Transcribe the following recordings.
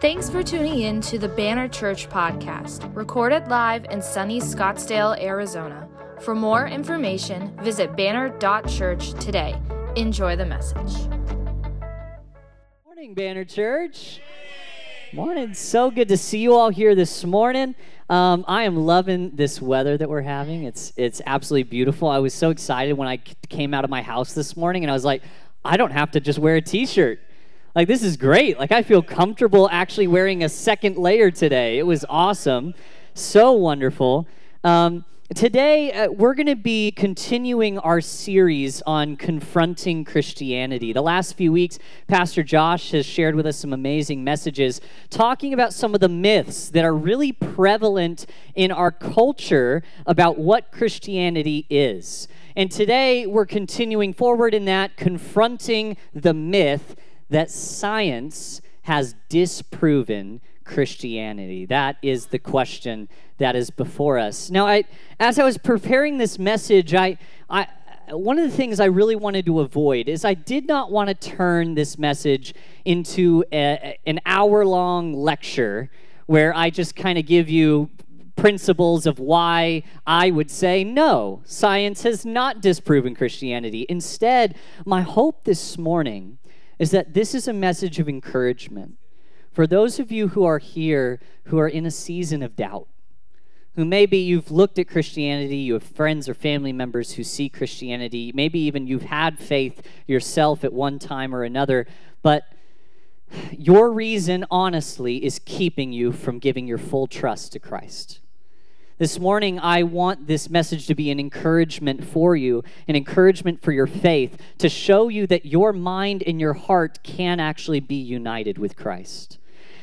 Thanks for tuning in to the Banner Church podcast, recorded live in sunny Scottsdale, Arizona. For more information, visit banner.church today. Enjoy the message. Morning, Banner Church. Morning. So good to see you all here this morning. Um, I am loving this weather that we're having. It's it's absolutely beautiful. I was so excited when I came out of my house this morning, and I was like, I don't have to just wear a t-shirt. Like, this is great. Like, I feel comfortable actually wearing a second layer today. It was awesome. So wonderful. Um, today, uh, we're going to be continuing our series on confronting Christianity. The last few weeks, Pastor Josh has shared with us some amazing messages talking about some of the myths that are really prevalent in our culture about what Christianity is. And today, we're continuing forward in that, confronting the myth that science has disproven Christianity? That is the question that is before us. Now, I, as I was preparing this message, I, I, one of the things I really wanted to avoid is I did not want to turn this message into a, an hour long lecture where I just kind of give you principles of why I would say no, science has not disproven Christianity. Instead, my hope this morning is that this is a message of encouragement for those of you who are here who are in a season of doubt, who maybe you've looked at Christianity, you have friends or family members who see Christianity, maybe even you've had faith yourself at one time or another, but your reason, honestly, is keeping you from giving your full trust to Christ. This morning, I want this message to be an encouragement for you, an encouragement for your faith, to show you that your mind and your heart can actually be united with Christ.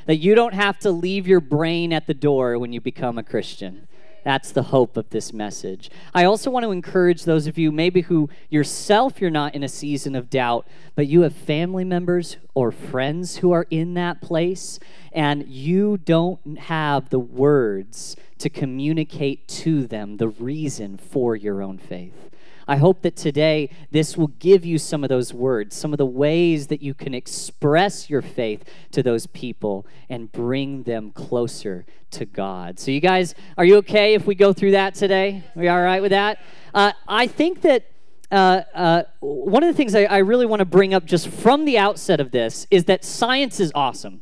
That you don't have to leave your brain at the door when you become a Christian. That's the hope of this message. I also want to encourage those of you, maybe who yourself you're not in a season of doubt, but you have family members or friends who are in that place, and you don't have the words to communicate to them the reason for your own faith. I hope that today this will give you some of those words, some of the ways that you can express your faith to those people and bring them closer to God. So, you guys, are you okay if we go through that today? Are we all right with that? Uh, I think that. Uh, uh, one of the things I, I really want to bring up just from the outset of this is that science is awesome.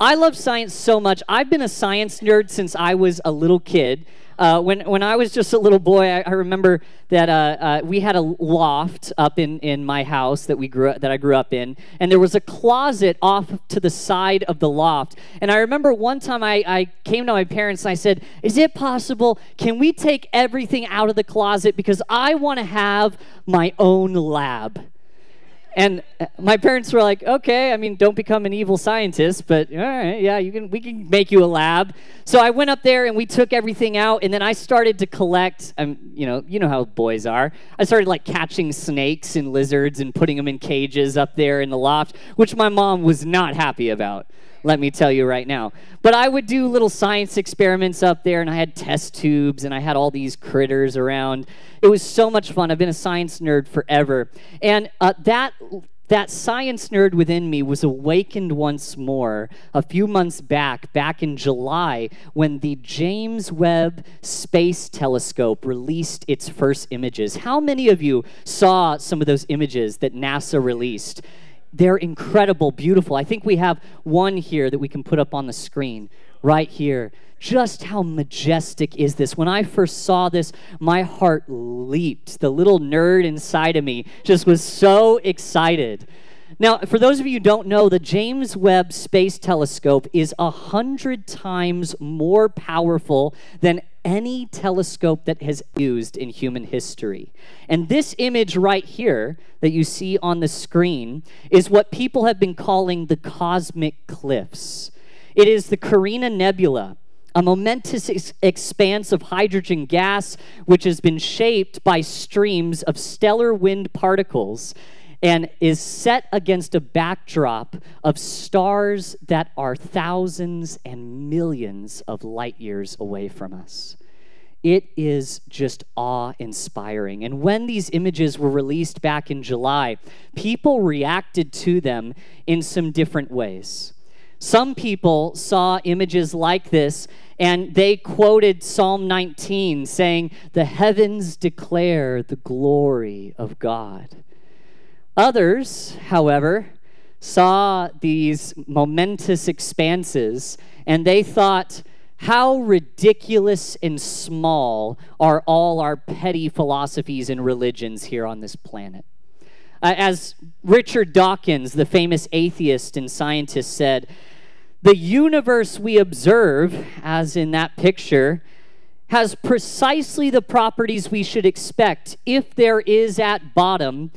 I love science so much. I've been a science nerd since I was a little kid. Uh, when, when I was just a little boy, I, I remember that uh, uh, we had a loft up in, in my house that we grew that I grew up in, and there was a closet off to the side of the loft. And I remember one time I, I came to my parents and I said, "Is it possible? Can we take everything out of the closet because I want to have my own lab?" And uh, my parents were like, okay, I mean, don't become an evil scientist, but all right, yeah, you can, we can make you a lab. So I went up there and we took everything out, and then I started to collect. Um, you know, you know how boys are. I started like catching snakes and lizards and putting them in cages up there in the loft, which my mom was not happy about let me tell you right now. But I would do little science experiments up there, and I had test tubes, and I had all these critters around. It was so much fun. I've been a science nerd forever. And uh, that that science nerd within me was awakened once more a few months back, back in July, when the James Webb Space Telescope released its first images. How many of you saw some of those images that NASA released? They're incredible, beautiful. I think we have one here that we can put up on the screen right here. Just how majestic is this? When I first saw this, my heart leaped. The little nerd inside of me just was so excited. Now, for those of you who don't know, the James Webb Space Telescope is a hundred times more powerful than any telescope that has used in human history. And this image right here that you see on the screen is what people have been calling the cosmic cliffs. It is the Carina Nebula a momentous ex- expanse of hydrogen gas which has been shaped by streams of stellar wind particles and is set against a backdrop of stars that are thousands and millions of light years away from us. It is just awe inspiring. And when these images were released back in July, people reacted to them in some different ways. Some people saw images like this and they quoted Psalm 19 saying, The heavens declare the glory of God. Others, however, saw these momentous expanses and they thought, how ridiculous and small are all our petty philosophies and religions here on this planet. Uh, as Richard Dawkins, the famous atheist and scientist, said, the universe we observe, as in that picture, has precisely the properties we should expect if there is at bottom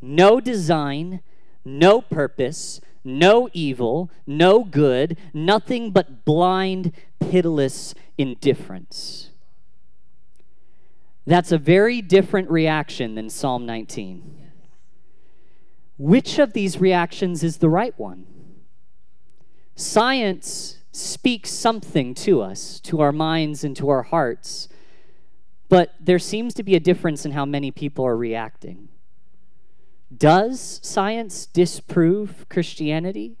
no design, no purpose, no evil, no good, nothing but blind, pitiless indifference. That's a very different reaction than Psalm 19. Which of these reactions is the right one? Science speaks something to us, to our minds and to our hearts, but there seems to be a difference in how many people are reacting. Does science disprove Christianity?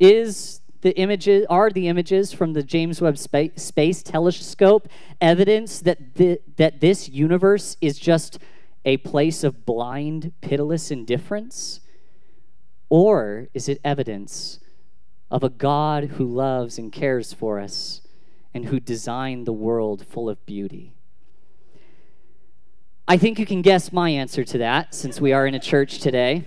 Is the images are the images from the James Webb Space Telescope evidence that the, that this universe is just a place of blind, pitiless indifference? Or is it evidence of a God who loves and cares for us and who designed the world full of beauty? I think you can guess my answer to that since we are in a church today.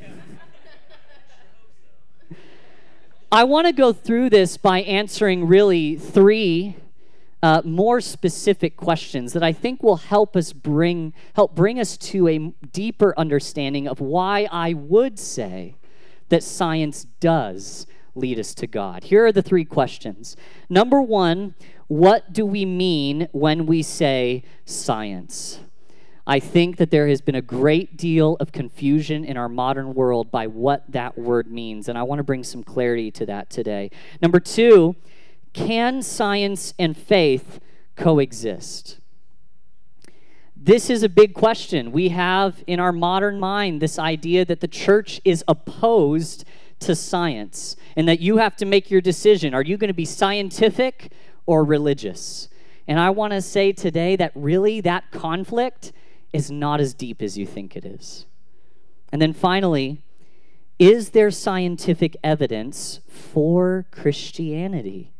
I want to go through this by answering really three uh, more specific questions that I think will help us bring help bring us to a deeper understanding of why I would say that science does lead us to God. Here are the three questions. Number one, what do we mean when we say science? I think that there has been a great deal of confusion in our modern world by what that word means, and I want to bring some clarity to that today. Number two, can science and faith coexist? This is a big question. We have in our modern mind this idea that the church is opposed to science and that you have to make your decision. Are you going to be scientific or religious? And I want to say today that really that conflict is not as deep as you think it is. And then finally, is there scientific evidence for Christianity?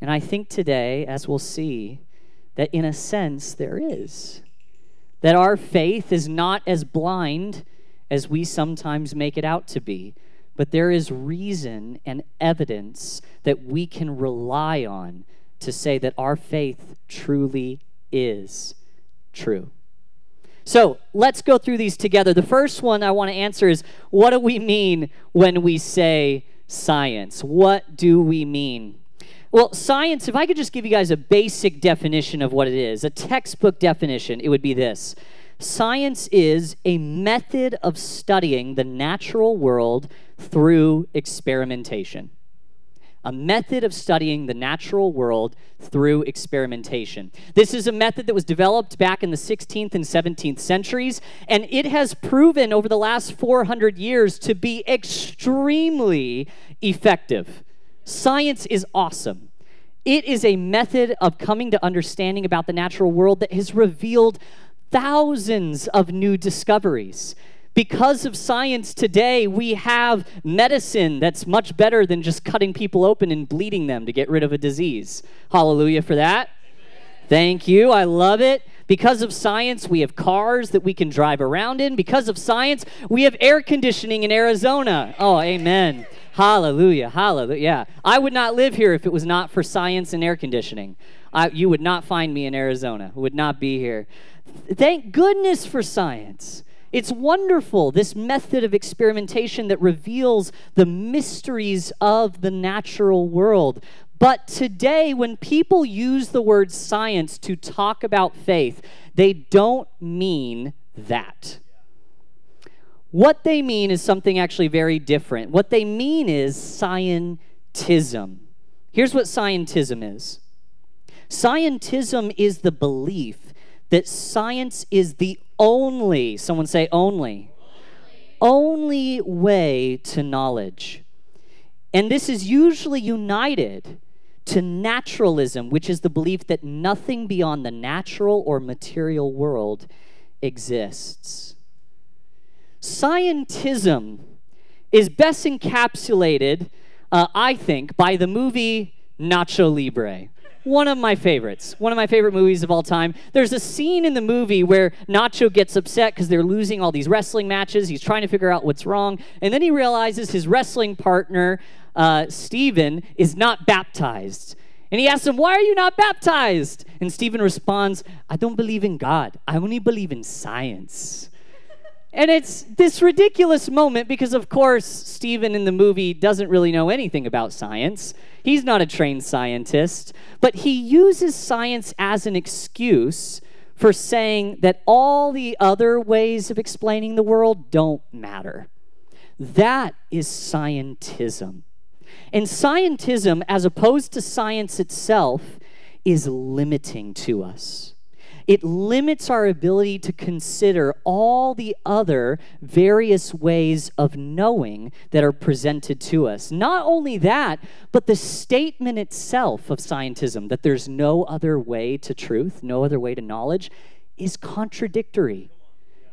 And I think today, as we'll see, that in a sense there is. That our faith is not as blind as we sometimes make it out to be, but there is reason and evidence that we can rely on to say that our faith truly is true. So let's go through these together. The first one I want to answer is what do we mean when we say science? What do we mean? Well, science, if I could just give you guys a basic definition of what it is, a textbook definition, it would be this Science is a method of studying the natural world through experimentation a method of studying the natural world through experimentation. This is a method that was developed back in the 16th and 17th centuries, and it has proven over the last 400 years to be extremely effective. Science is awesome. It is a method of coming to understanding about the natural world that has revealed thousands of new discoveries. Because of science today, we have medicine that's much better than just cutting people open and bleeding them to get rid of a disease. Hallelujah for that. Thank you. I love it. Because of science, we have cars that we can drive around in. Because of science, we have air conditioning in Arizona. Oh, amen. Hallelujah. Hallelujah. Yeah. I would not live here if it was not for science and air conditioning. I, you would not find me in Arizona. Would not be here. Thank goodness for science. It's wonderful, this method of experimentation that reveals the mysteries of the natural world. But today, when people use the word science to talk about faith, they don't mean that. What they mean is something actually very different. What they mean is scientism. Here's what scientism is scientism is the belief that science is the only, someone say only, only, way to knowledge. And this is usually united to naturalism, which is the belief that nothing beyond the natural or material world exists. Scientism is best encapsulated, uh, I think, by the movie Nacho Libre. One of my favorites, one of my favorite movies of all time. There's a scene in the movie where Nacho gets upset because they're losing all these wrestling matches. He's trying to figure out what's wrong. And then he realizes his wrestling partner, uh, Steven, is not baptized. And he asks him, Why are you not baptized? And Steven responds, I don't believe in God, I only believe in science. And it's this ridiculous moment because, of course, Stephen in the movie doesn't really know anything about science. He's not a trained scientist, but he uses science as an excuse for saying that all the other ways of explaining the world don't matter. That is scientism. And scientism, as opposed to science itself, is limiting to us it limits our ability to consider all the other various ways of knowing that are presented to us. Not only that, but the statement itself of scientism that there's no other way to truth, no other way to knowledge, is contradictory.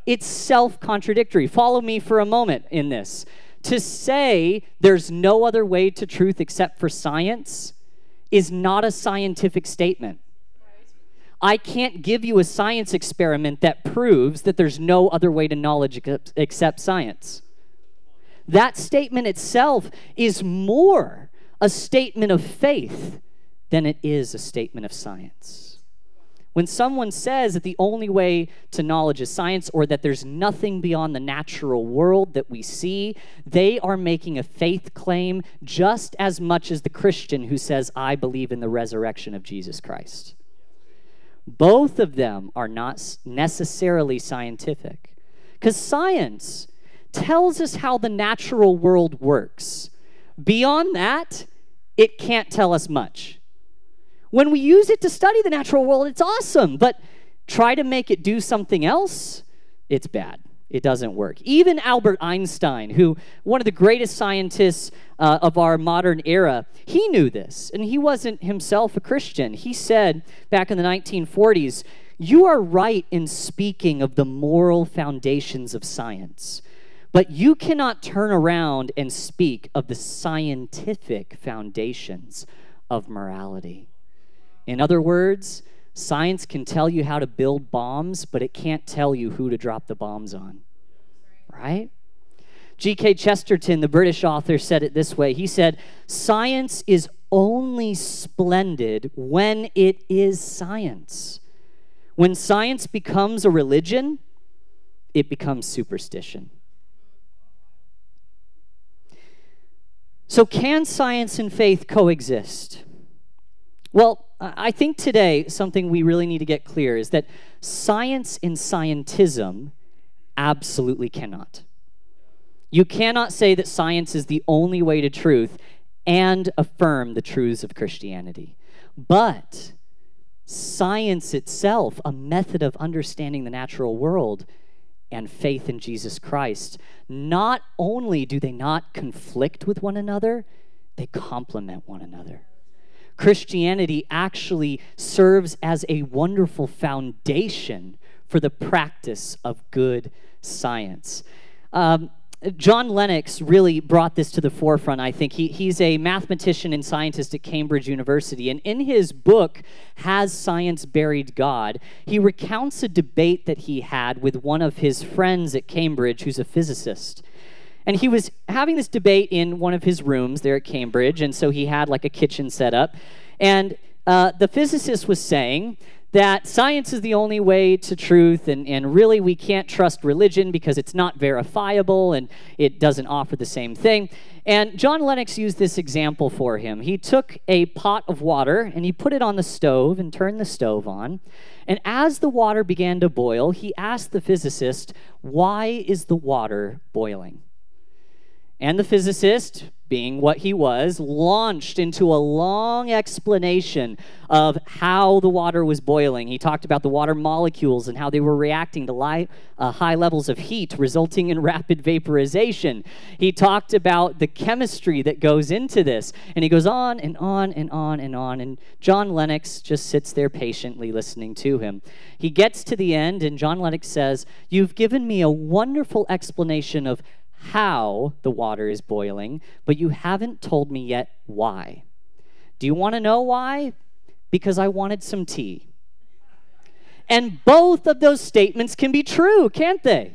It's self contradictory. Follow me for a moment in this. To say there's no other way to truth except for science is not a scientific statement. I can't give you a science experiment that proves that there's no other way to knowledge except science. That statement itself is more a statement of faith than it is a statement of science. When someone says that the only way to knowledge is science or that there's nothing beyond the natural world that we see, they are making a faith claim just as much as the Christian who says, I believe in the resurrection of Jesus Christ. Both of them are not necessarily scientific. Because science tells us how the natural world works. Beyond that, it can't tell us much. When we use it to study the natural world, it's awesome, but try to make it do something else, it's bad it doesn't work. Even Albert Einstein, who one of the greatest scientists uh, of our modern era, he knew this, and he wasn't himself a Christian. He said back in the 1940s, "You are right in speaking of the moral foundations of science." But you cannot turn around and speak of the scientific foundations of morality. In other words, Science can tell you how to build bombs, but it can't tell you who to drop the bombs on. Right? G.K. Chesterton, the British author, said it this way He said, Science is only splendid when it is science. When science becomes a religion, it becomes superstition. So, can science and faith coexist? Well, I think today something we really need to get clear is that science and scientism absolutely cannot. You cannot say that science is the only way to truth and affirm the truths of Christianity. But science itself, a method of understanding the natural world, and faith in Jesus Christ, not only do they not conflict with one another, they complement one another. Christianity actually serves as a wonderful foundation for the practice of good science. Um, John Lennox really brought this to the forefront, I think. He, he's a mathematician and scientist at Cambridge University. And in his book, Has Science Buried God? he recounts a debate that he had with one of his friends at Cambridge who's a physicist. And he was having this debate in one of his rooms there at Cambridge, and so he had like a kitchen set up. And uh, the physicist was saying that science is the only way to truth, and, and really we can't trust religion because it's not verifiable and it doesn't offer the same thing. And John Lennox used this example for him. He took a pot of water and he put it on the stove and turned the stove on. And as the water began to boil, he asked the physicist, Why is the water boiling? And the physicist, being what he was, launched into a long explanation of how the water was boiling. He talked about the water molecules and how they were reacting to uh, high levels of heat, resulting in rapid vaporization. He talked about the chemistry that goes into this. And he goes on and on and on and on. And John Lennox just sits there patiently listening to him. He gets to the end, and John Lennox says, You've given me a wonderful explanation of how the water is boiling, but you haven't told me yet why. Do you want to know why? Because I wanted some tea. And both of those statements can be true, can't they?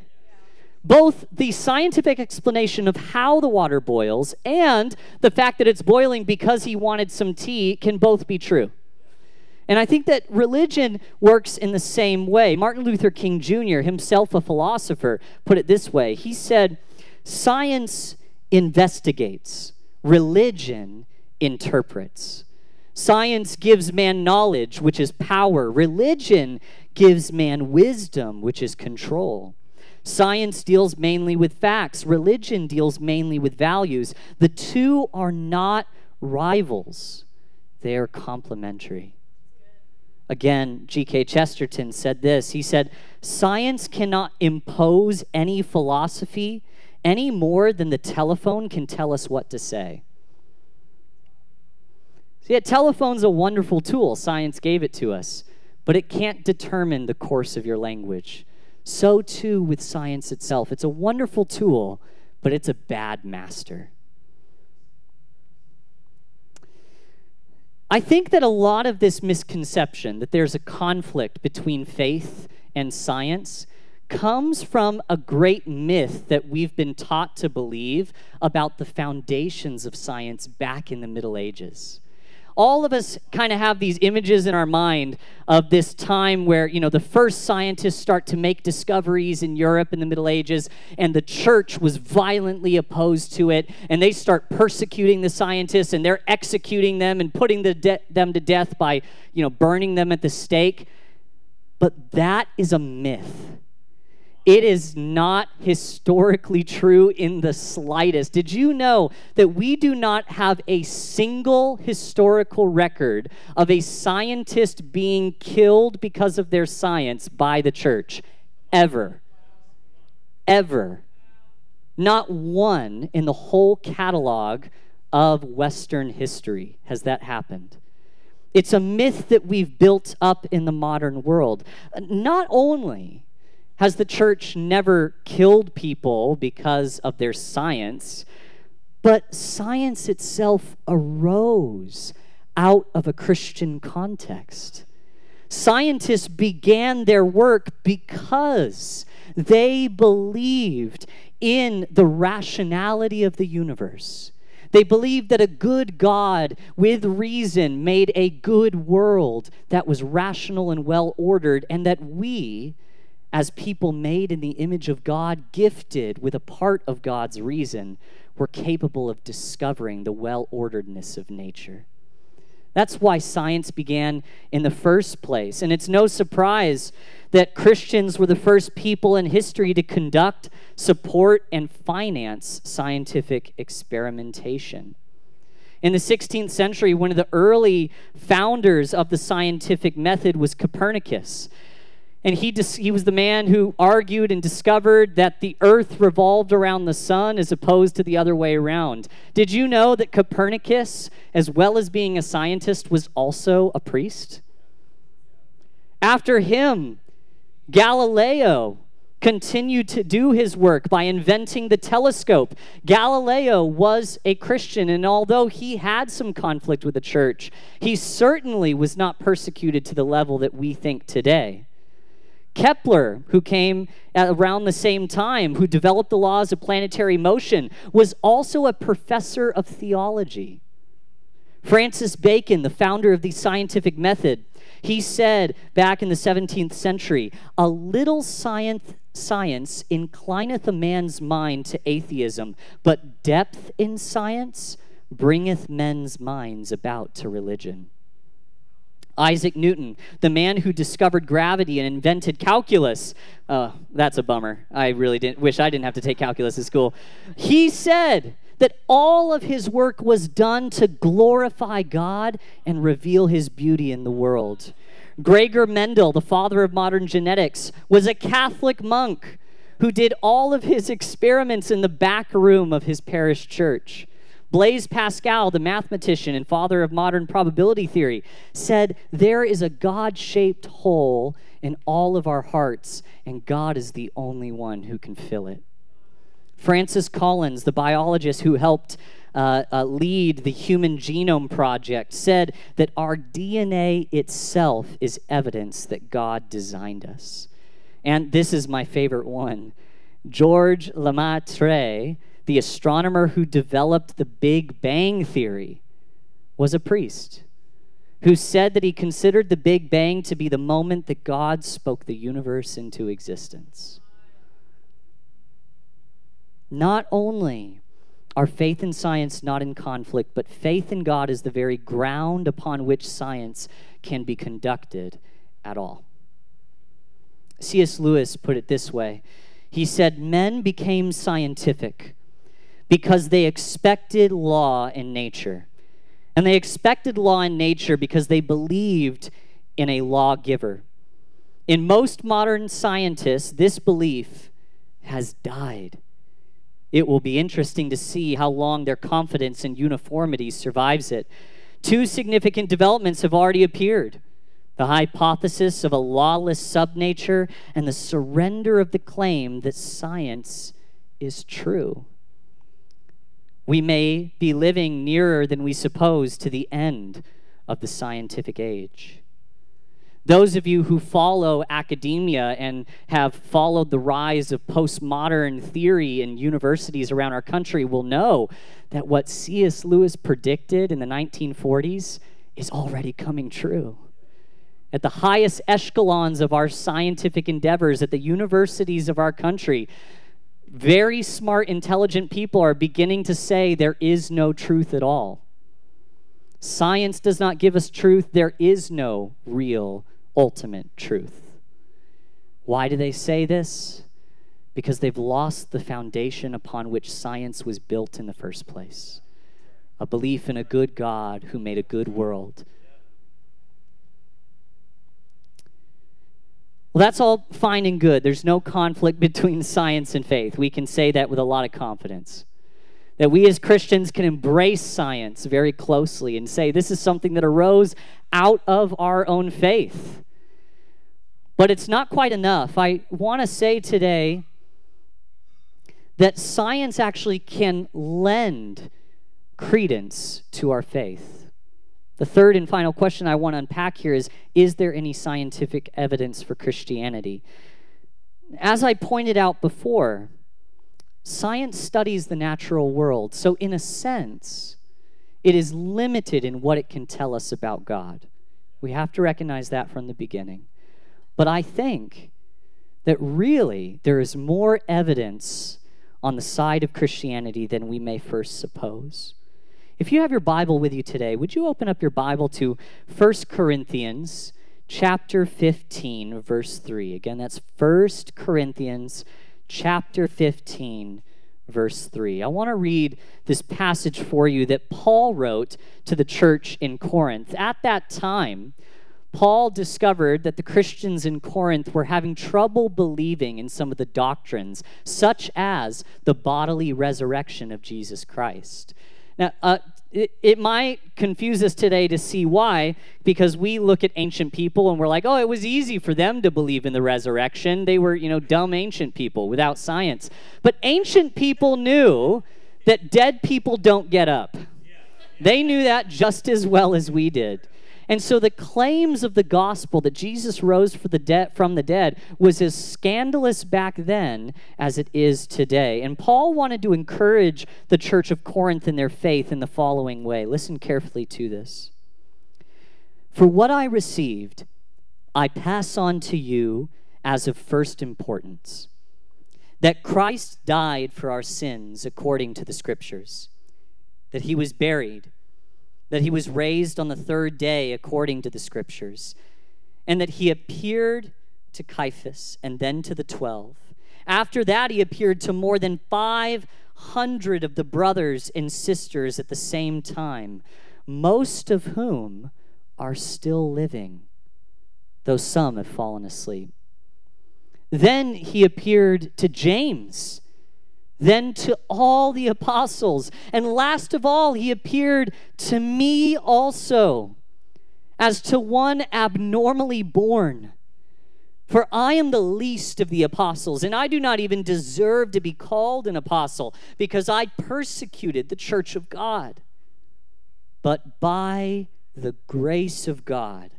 Both the scientific explanation of how the water boils and the fact that it's boiling because he wanted some tea can both be true. And I think that religion works in the same way. Martin Luther King Jr., himself a philosopher, put it this way He said, Science investigates, religion interprets. Science gives man knowledge, which is power. Religion gives man wisdom, which is control. Science deals mainly with facts, religion deals mainly with values. The two are not rivals, they are complementary. Again, G.K. Chesterton said this. He said, Science cannot impose any philosophy any more than the telephone can tell us what to say. See, a telephone's a wonderful tool. Science gave it to us, but it can't determine the course of your language. So too with science itself. It's a wonderful tool, but it's a bad master. I think that a lot of this misconception that there's a conflict between faith and science comes from a great myth that we've been taught to believe about the foundations of science back in the Middle Ages. All of us kind of have these images in our mind of this time where, you know, the first scientists start to make discoveries in Europe in the Middle Ages, and the church was violently opposed to it, and they start persecuting the scientists, and they're executing them and putting the de- them to death by, you know, burning them at the stake. But that is a myth it is not historically true in the slightest. Did you know that we do not have a single historical record of a scientist being killed because of their science by the church? Ever. Ever. Not one in the whole catalog of Western history has that happened. It's a myth that we've built up in the modern world. Not only has the church never killed people because of their science? But science itself arose out of a Christian context. Scientists began their work because they believed in the rationality of the universe. They believed that a good God with reason made a good world that was rational and well ordered, and that we, as people made in the image of God, gifted with a part of God's reason, were capable of discovering the well orderedness of nature. That's why science began in the first place. And it's no surprise that Christians were the first people in history to conduct, support, and finance scientific experimentation. In the 16th century, one of the early founders of the scientific method was Copernicus. And he, dis- he was the man who argued and discovered that the earth revolved around the sun as opposed to the other way around. Did you know that Copernicus, as well as being a scientist, was also a priest? After him, Galileo continued to do his work by inventing the telescope. Galileo was a Christian, and although he had some conflict with the church, he certainly was not persecuted to the level that we think today. Kepler, who came around the same time, who developed the laws of planetary motion, was also a professor of theology. Francis Bacon, the founder of the scientific method, he said back in the 17th century, a little science, science inclineth a man's mind to atheism, but depth in science bringeth men's minds about to religion. Isaac Newton, the man who discovered gravity and invented calculus. Uh, that's a bummer. I really didn't wish I didn't have to take calculus in school. He said that all of his work was done to glorify God and reveal his beauty in the world. Gregor Mendel, the father of modern genetics, was a Catholic monk who did all of his experiments in the back room of his parish church. Blaise Pascal, the mathematician and father of modern probability theory, said, There is a God shaped hole in all of our hearts, and God is the only one who can fill it. Francis Collins, the biologist who helped uh, uh, lead the Human Genome Project, said that our DNA itself is evidence that God designed us. And this is my favorite one. George Lemaitre, the astronomer who developed the Big Bang Theory, was a priest who said that he considered the Big Bang to be the moment that God spoke the universe into existence. Not only are faith and science not in conflict, but faith in God is the very ground upon which science can be conducted at all. C.S. Lewis put it this way He said, Men became scientific because they expected law in nature. And they expected law in nature because they believed in a lawgiver. In most modern scientists, this belief has died. It will be interesting to see how long their confidence in uniformity survives it. Two significant developments have already appeared the hypothesis of a lawless subnature and the surrender of the claim that science is true. We may be living nearer than we suppose to the end of the scientific age. Those of you who follow academia and have followed the rise of postmodern theory in universities around our country will know that what C.S. Lewis predicted in the 1940s is already coming true. At the highest echelons of our scientific endeavors, at the universities of our country, very smart, intelligent people are beginning to say there is no truth at all. Science does not give us truth, there is no real ultimate truth. Why do they say this? Because they've lost the foundation upon which science was built in the first place a belief in a good God who made a good world. Well, that's all fine and good. There's no conflict between science and faith. We can say that with a lot of confidence. That we as Christians can embrace science very closely and say this is something that arose out of our own faith. But it's not quite enough. I want to say today that science actually can lend credence to our faith. The third and final question I want to unpack here is Is there any scientific evidence for Christianity? As I pointed out before, science studies the natural world. So, in a sense, it is limited in what it can tell us about God. We have to recognize that from the beginning. But I think that really there is more evidence on the side of Christianity than we may first suppose. If you have your Bible with you today, would you open up your Bible to 1 Corinthians chapter 15 verse 3. Again, that's 1 Corinthians chapter 15 verse 3. I want to read this passage for you that Paul wrote to the church in Corinth. At that time, Paul discovered that the Christians in Corinth were having trouble believing in some of the doctrines, such as the bodily resurrection of Jesus Christ. Now, uh, it, it, might confuse us today to see why, because we look at ancient people and we're like, oh, it was easy for them to believe in the resurrection. They were, you know, dumb ancient people without science. But ancient people knew that dead people don't get up. They knew that just as well as we did. And so the claims of the gospel that Jesus rose the de- from the dead was as scandalous back then as it is today. And Paul wanted to encourage the church of Corinth in their faith in the following way. Listen carefully to this. For what I received, I pass on to you as of first importance that Christ died for our sins according to the scriptures, that he was buried that he was raised on the third day according to the scriptures, and that he appeared to Cephas and then to the twelve. After that, he appeared to more than 500 of the brothers and sisters at the same time, most of whom are still living, though some have fallen asleep. Then he appeared to James, then to all the apostles, and last of all, he appeared to me also, as to one abnormally born. For I am the least of the apostles, and I do not even deserve to be called an apostle, because I persecuted the church of God. But by the grace of God,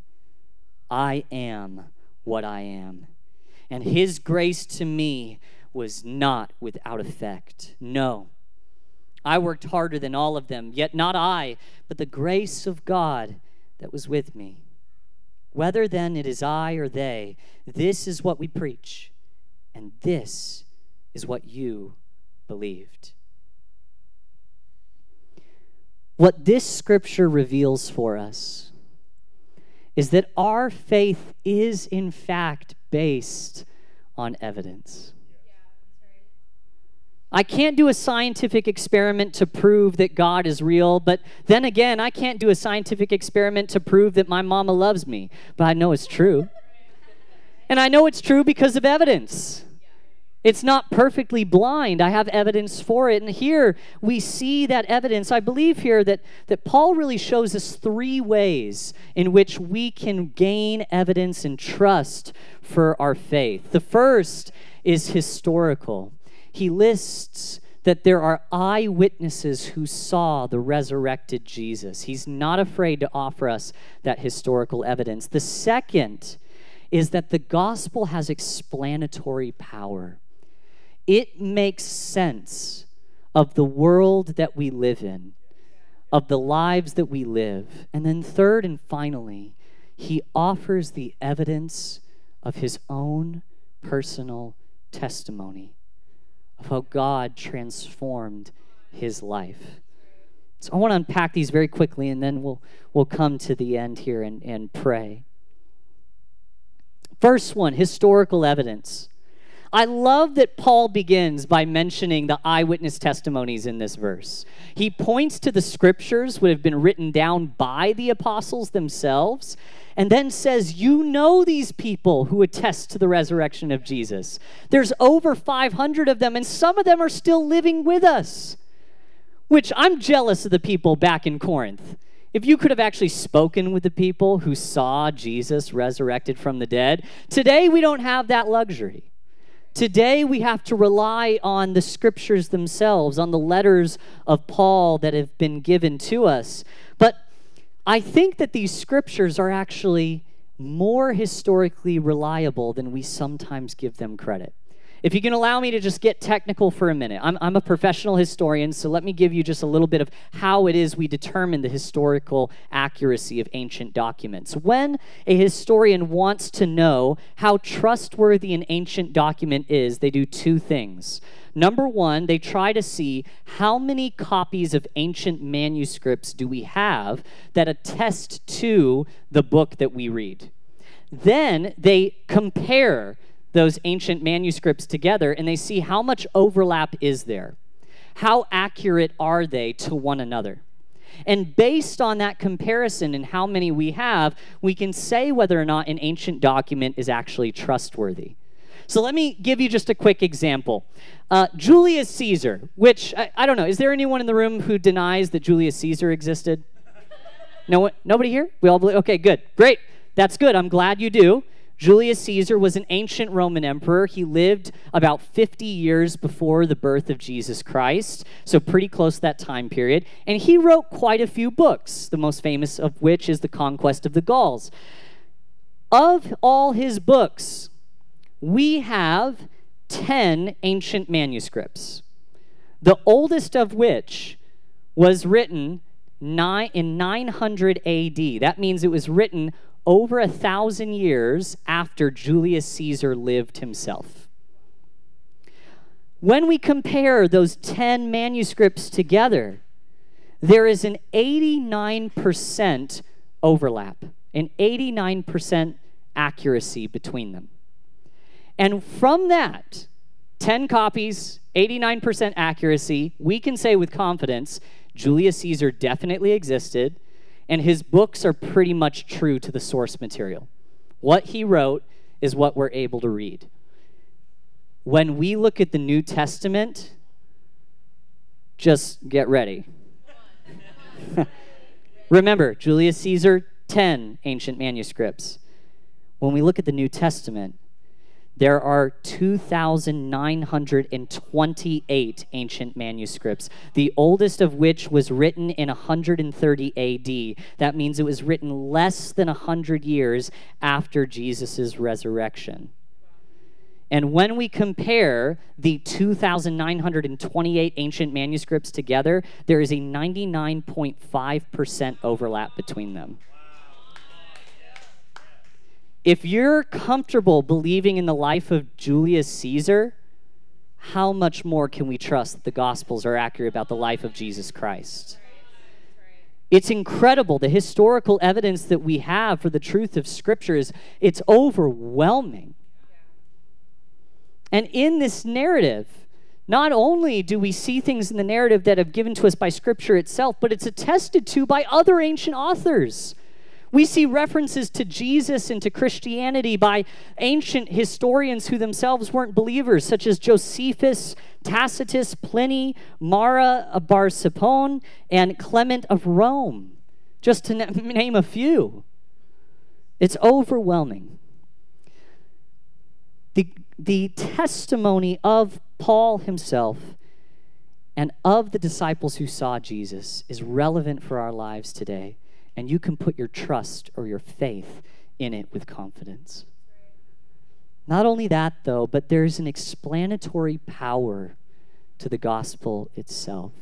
I am what I am. And his grace to me was not without effect. No. I worked harder than all of them, yet not I, but the grace of God that was with me. Whether then it is I or they, this is what we preach, and this is what you believed. What this scripture reveals for us is that our faith is, in fact, based on evidence. I can't do a scientific experiment to prove that God is real, but then again, I can't do a scientific experiment to prove that my mama loves me, but I know it's true. And I know it's true because of evidence. It's not perfectly blind. I have evidence for it. And here we see that evidence. I believe here that, that Paul really shows us three ways in which we can gain evidence and trust for our faith. The first is historical he lists that there are eyewitnesses who saw the resurrected Jesus. He's not afraid to offer us that historical evidence. The second is that the gospel has explanatory power, it makes sense of the world that we live in, of the lives that we live. And then, third and finally, he offers the evidence of his own personal testimony of how God transformed his life. So I want to unpack these very quickly and then we'll, we'll come to the end here and, and pray. First one historical evidence. I love that Paul begins by mentioning the eyewitness testimonies in this verse. He points to the scriptures would have been written down by the apostles themselves and then says, You know these people who attest to the resurrection of Jesus. There's over 500 of them, and some of them are still living with us, which I'm jealous of the people back in Corinth. If you could have actually spoken with the people who saw Jesus resurrected from the dead, today we don't have that luxury. Today, we have to rely on the scriptures themselves, on the letters of Paul that have been given to us. But I think that these scriptures are actually more historically reliable than we sometimes give them credit. If you can allow me to just get technical for a minute, I'm, I'm, a professional historian, so let me give you just a little bit of how it is we determine the historical accuracy of ancient documents. When a historian wants to know how trustworthy an ancient document is, they do two things. Number one, they try to see how many copies of ancient manuscripts do we have that attest to the book that we read. Then they compare those ancient manuscripts together and they see how much overlap is there. How accurate are they to one another? And based on that comparison and how many we have, we can say whether or not an ancient document is actually trustworthy. So let me give you just a quick example. Uh, Julius Caesar, which I, I, don't know, is there anyone in the room who denies that Julius Caesar existed? No nobody here? We all believe? Okay, good, great. That's good. I'm glad you do. Julius Caesar was an ancient Roman emperor. He lived about 50 years before the birth of Jesus Christ, so pretty close to that time period. And he wrote quite a few books, the most famous of which is The Conquest of the Gauls. Of all his books, we have 10 ancient manuscripts, the oldest of which was written in 900 AD. That means it was written over a thousand years after Julius Caesar lived himself. When we compare those 10 manuscripts together, there is an 89% overlap, an 89% accuracy between them. And from that, 10 copies, 89% accuracy, we can say with confidence Julius Caesar definitely existed, and his books are pretty much true to the source material. What he wrote is what we're able to read. When we look at the New Testament, just get ready. Remember, Julius Caesar, 10 ancient manuscripts. When we look at the New Testament, there are 2,928 ancient manuscripts, the oldest of which was written in 130 AD. That means it was written less than 100 years after Jesus' resurrection. And when we compare the 2,928 ancient manuscripts together, there is a 99.5% overlap between them. If you're comfortable believing in the life of Julius Caesar, how much more can we trust that the Gospels are accurate about the life of Jesus Christ? It's incredible. The historical evidence that we have for the truth of Scripture is it's overwhelming. And in this narrative, not only do we see things in the narrative that have given to us by Scripture itself, but it's attested to by other ancient authors. We see references to Jesus and to Christianity by ancient historians who themselves weren't believers, such as Josephus, Tacitus, Pliny, Mara bar Serapion, and Clement of Rome, just to name a few. It's overwhelming. The, the testimony of Paul himself and of the disciples who saw Jesus is relevant for our lives today and you can put your trust or your faith in it with confidence. Not only that, though, but there's an explanatory power to the gospel itself.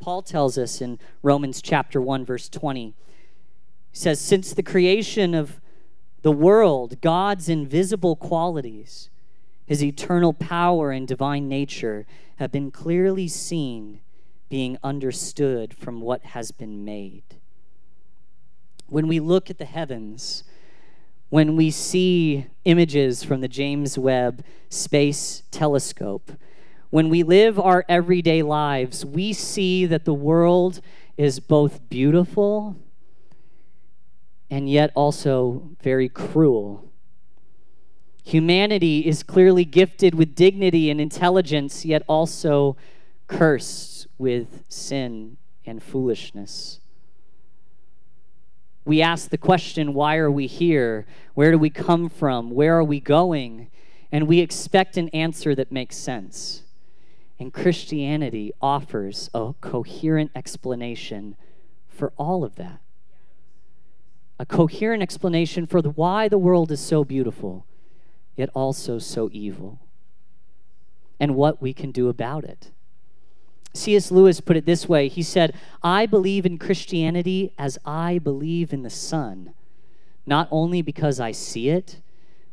Paul tells us in Romans chapter 1 verse 20 he says since the creation of the world God's invisible qualities his eternal power and divine nature have been clearly seen being understood from what has been made. When we look at the heavens, when we see images from the James Webb Space Telescope, when we live our everyday lives, we see that the world is both beautiful and yet also very cruel. Humanity is clearly gifted with dignity and intelligence, yet also cursed with sin and foolishness. We ask the question, why are we here? Where do we come from? Where are we going? And we expect an answer that makes sense. And Christianity offers a coherent explanation for all of that. A coherent explanation for the, why the world is so beautiful, yet also so evil, and what we can do about it. C.S. Lewis put it this way He said, I believe in Christianity as I believe in the sun, not only because I see it,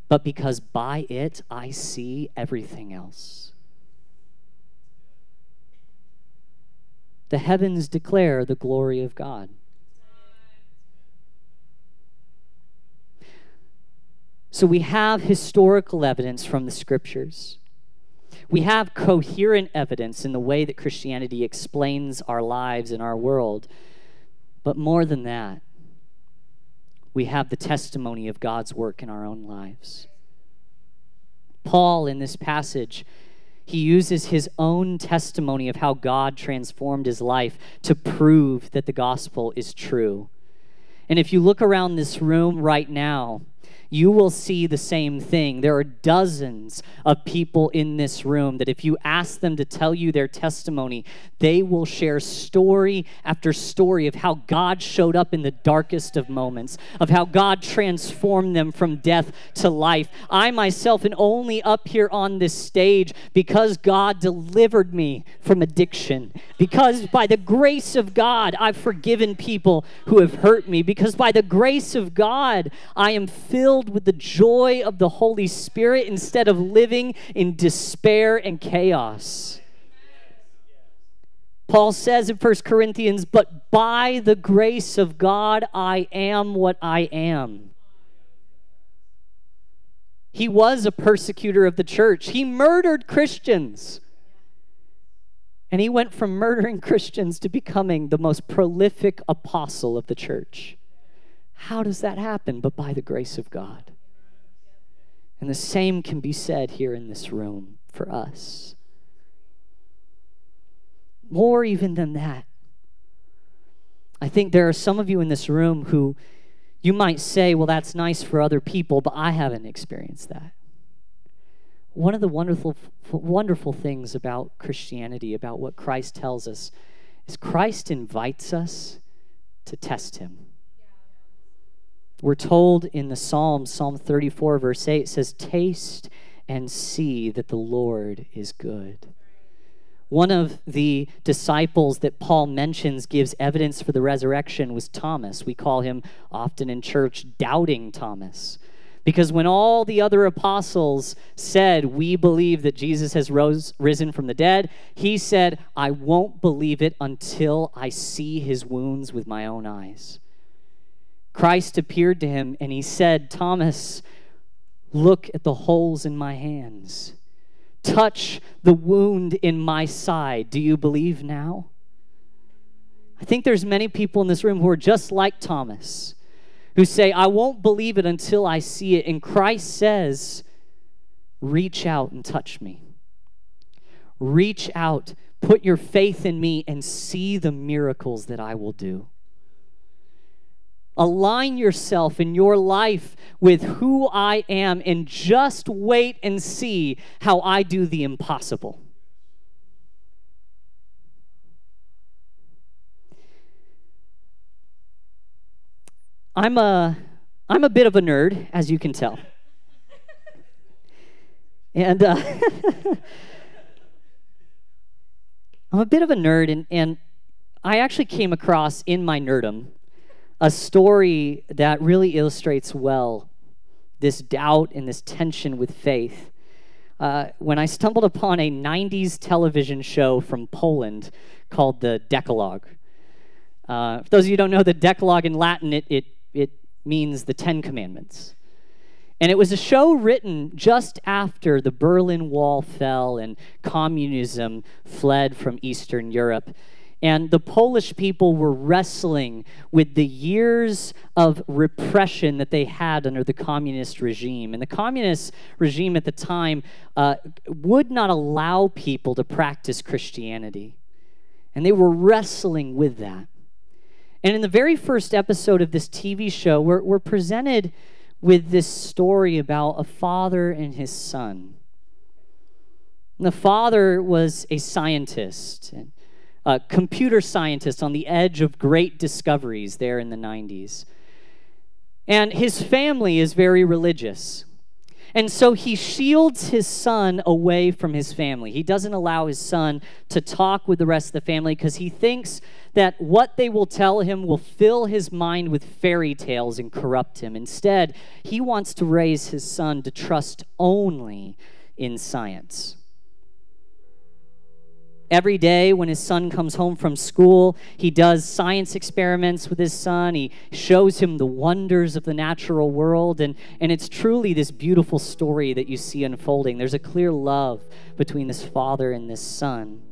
but because by it I see everything else. The heavens declare the glory of God. So we have historical evidence from the scriptures. We have coherent evidence in the way that Christianity explains our lives and our world. But more than that, we have the testimony of God's work in our own lives. Paul, in this passage, he uses his own testimony of how God transformed his life to prove that the gospel is true. And if you look around this room right now, you will see the same thing. There are dozens of people in this room that if you ask them to tell you their testimony, they will share story after story of how God showed up in the darkest of moments, of how God transformed them from death to life. I myself am only up here on this stage because God delivered me from addiction, because by the grace of God, I've forgiven people who have hurt me, because by the grace of God, I am filled filled with the joy of the Holy Spirit instead of living in despair and chaos. Paul says in 1 Corinthians, But by the grace of God, I am what I am. He was a persecutor of the church. He murdered Christians. And he went from murdering Christians to becoming the most prolific apostle of the church. How does that happen? But by the grace of God. And the same can be said here in this room for us. More even than that, I think there are some of you in this room who you might say, well, that's nice for other people, but I haven't experienced that. One of the wonderful, wonderful things about Christianity, about what Christ tells us, is Christ invites us to test him. We're told in the Psalm, Psalm 34, verse 8, says, Taste and see that the Lord is good. One of the disciples that Paul mentions gives evidence for the resurrection was Thomas. We call him often in church doubting Thomas. Because when all the other apostles said, We believe that Jesus has rose, risen from the dead, he said, I won't believe it until I see his wounds with my own eyes. Christ appeared to him and he said, Thomas, look at the holes in my hands touch the wound in my side. Do you believe now? I think there's many people in this room who are just like Thomas, who say, I won't believe it until I see it. And Christ says, reach out and touch me. Reach out, put your faith in me, and see the miracles that I will do. Align yourself in your life with who I am and just wait and see how I do the impossible. I'm a I'm a bit of a nerd, as you can tell. And uh, I'm a bit of a nerd, and, and I actually came across in my nerdum a story that really illustrates well this doubt and this tension with faith. Uh, when I stumbled upon a 90s television show from Poland called the Decalogue. Uh, for those of you who don't know the Decalogue in Latin, it, it, it means the Ten Commandments. And it was a show written just after the Berlin Wall fell and communism fled from Eastern Europe. And the Polish people were wrestling with the years of repression that they had under the communist regime. And the communist regime at the time uh, would not allow people to practice Christianity. And they were wrestling with that. And in the very first episode of this TV show, we're, we're presented with this story about a father and his son. And the father was a scientist. And a computer scientist on the edge of great discoveries there in the 90s. And his family is very religious. And so he shields his son away from his family. He doesn't allow his son to talk with the rest of the family because he thinks that what they will tell him will fill his mind with fairy tales and corrupt him. Instead, he wants to raise his son to trust only in science. Every day when his son comes home from school, he does science experiments with his son. He shows him the wonders of the natural world. And, and it's truly this beautiful story that you see unfolding. There's a clear love between this father and this son.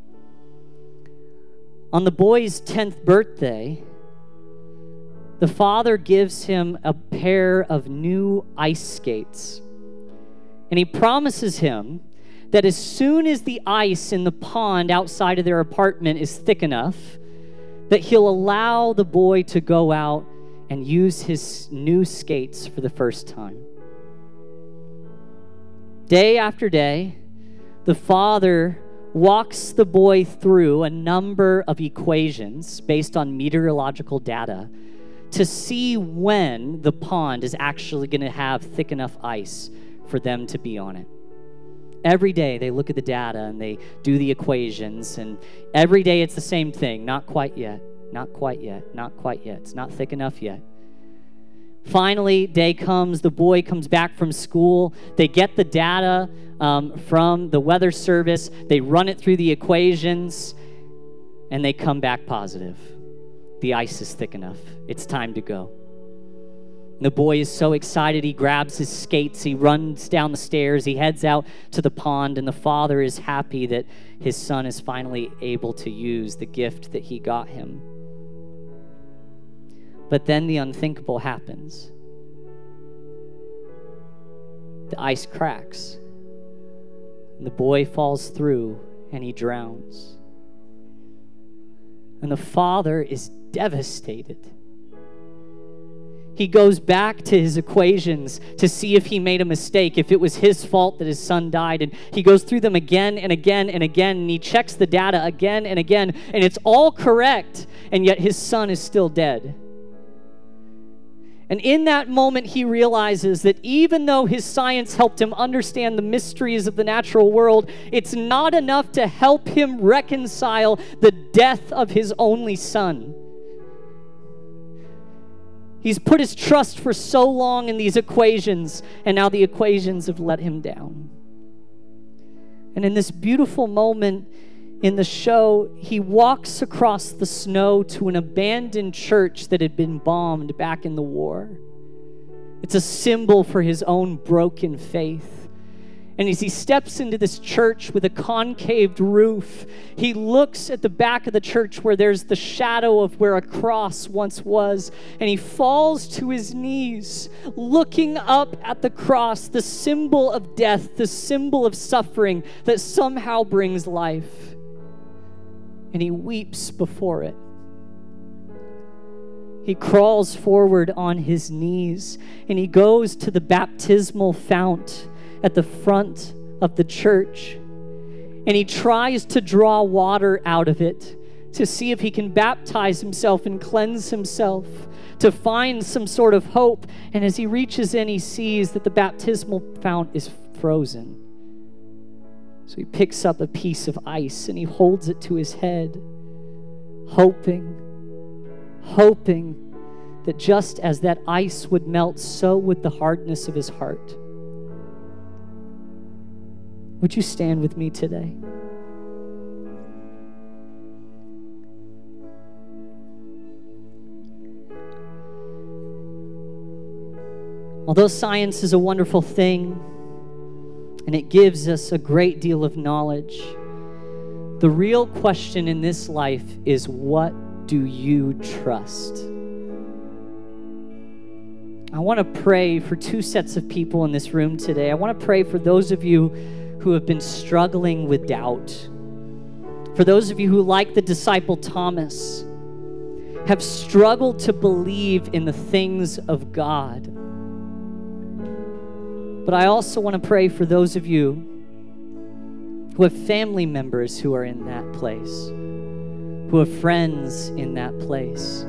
On the boy's 10th birthday, the father gives him a pair of new ice skates. And he promises him that as soon as the ice in the pond outside of their apartment is thick enough, that he'll allow the boy to go out and use his new skates for the first time. Day after day, the father walks the boy through a number of equations based on meteorological data to see when the pond is actually going to have thick enough ice for them to be on it. Every day they look at the data and they do the equations, and every day it's the same thing. Not quite yet, not quite yet, not quite yet. It's not thick enough yet. Finally, day comes, the boy comes back from school. They get the data um, from the weather service, they run it through the equations, and they come back positive. The ice is thick enough. It's time to go. The boy is so excited, he grabs his skates, he runs down the stairs, he heads out to the pond, and the father is happy that his son is finally able to use the gift that he got him. But then the unthinkable happens the ice cracks, and the boy falls through and he drowns. And the father is devastated he goes back to his equations to see if he made a mistake, if it was his fault that his son died. And he goes through them again and again and again, and he checks the data again and again, and it's all correct, and yet his son is still dead. And in that moment, he realizes that even though his science helped him understand the mysteries of the natural world, it's not enough to help him reconcile the death of his only son. He's put his trust for so long in these equations, and now the equations have let him down. And in this beautiful moment in the show, he walks across the snow to an abandoned church that had been bombed back in the war. It's a symbol for his own broken faith. And as he steps into this church with a concaved roof, he looks at the back of the church where there's the shadow of where a cross once was, and he falls to his knees, looking up at the cross, the symbol of death, the symbol of suffering that somehow brings life. And he weeps before it. He crawls forward on his knees and he goes to the baptismal fount at the front of the church. And he tries to draw water out of it to see if he can baptize himself and cleanse himself, to find some sort of hope. And as he reaches in, he sees that the baptismal fount is frozen. So he picks up a piece of ice and he holds it to his head, hoping, hoping that just as that ice would melt, so would the hardness of his heart. Would you stand with me today? Although science is a wonderful thing and it gives us a great deal of knowledge, the real question in this life is what do you trust? I want to pray for two sets of people in this room today. I want to pray for those of you who have been struggling with doubt. For those of you who, like the disciple Thomas, have struggled to believe in the things of God. But I also want to pray for those of you who have family members who are in that place, who have friends in that place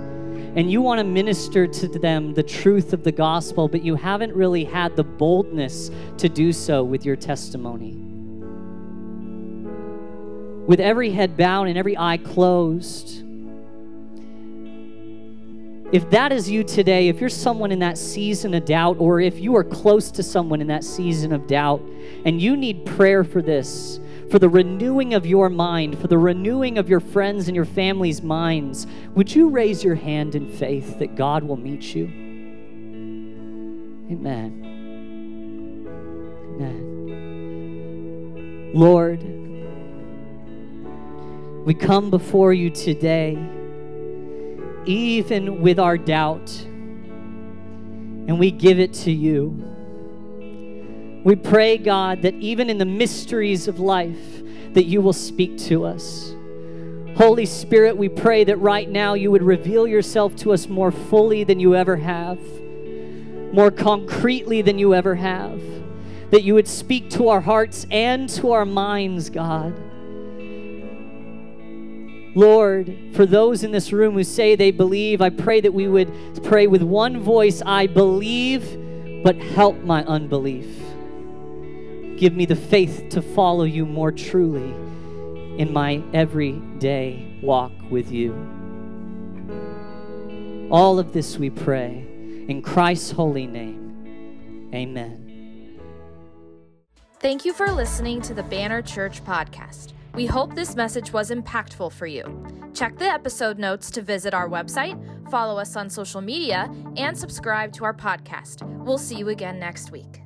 and you want to minister to them the truth of the gospel, but you haven't really had the boldness to do so with your testimony. With every head bowed and every eye closed, if that is you today, if you're someone in that season of doubt, or if you are close to someone in that season of doubt and you need prayer for this, for the renewing of your mind, for the renewing of your friends and your family's minds, would you raise your hand in faith that God will meet you? Amen. Amen. Lord, we come before you today, even with our doubt, and we give it to you. We pray, God, that even in the mysteries of life, that you will speak to us. Holy Spirit, we pray that right now you would reveal yourself to us more fully than you ever have, more concretely than you ever have. That you would speak to our hearts and to our minds, God. Lord, for those in this room who say they believe, I pray that we would pray with one voice I believe, but help my unbelief. Give me the faith to follow you more truly in my everyday walk with you. All of this we pray in Christ's holy name. Amen. Thank you for listening to the Banner Church podcast. We hope this message was impactful for you. Check the episode notes to visit our website, follow us on social media, and subscribe to our podcast. We'll see you again next week.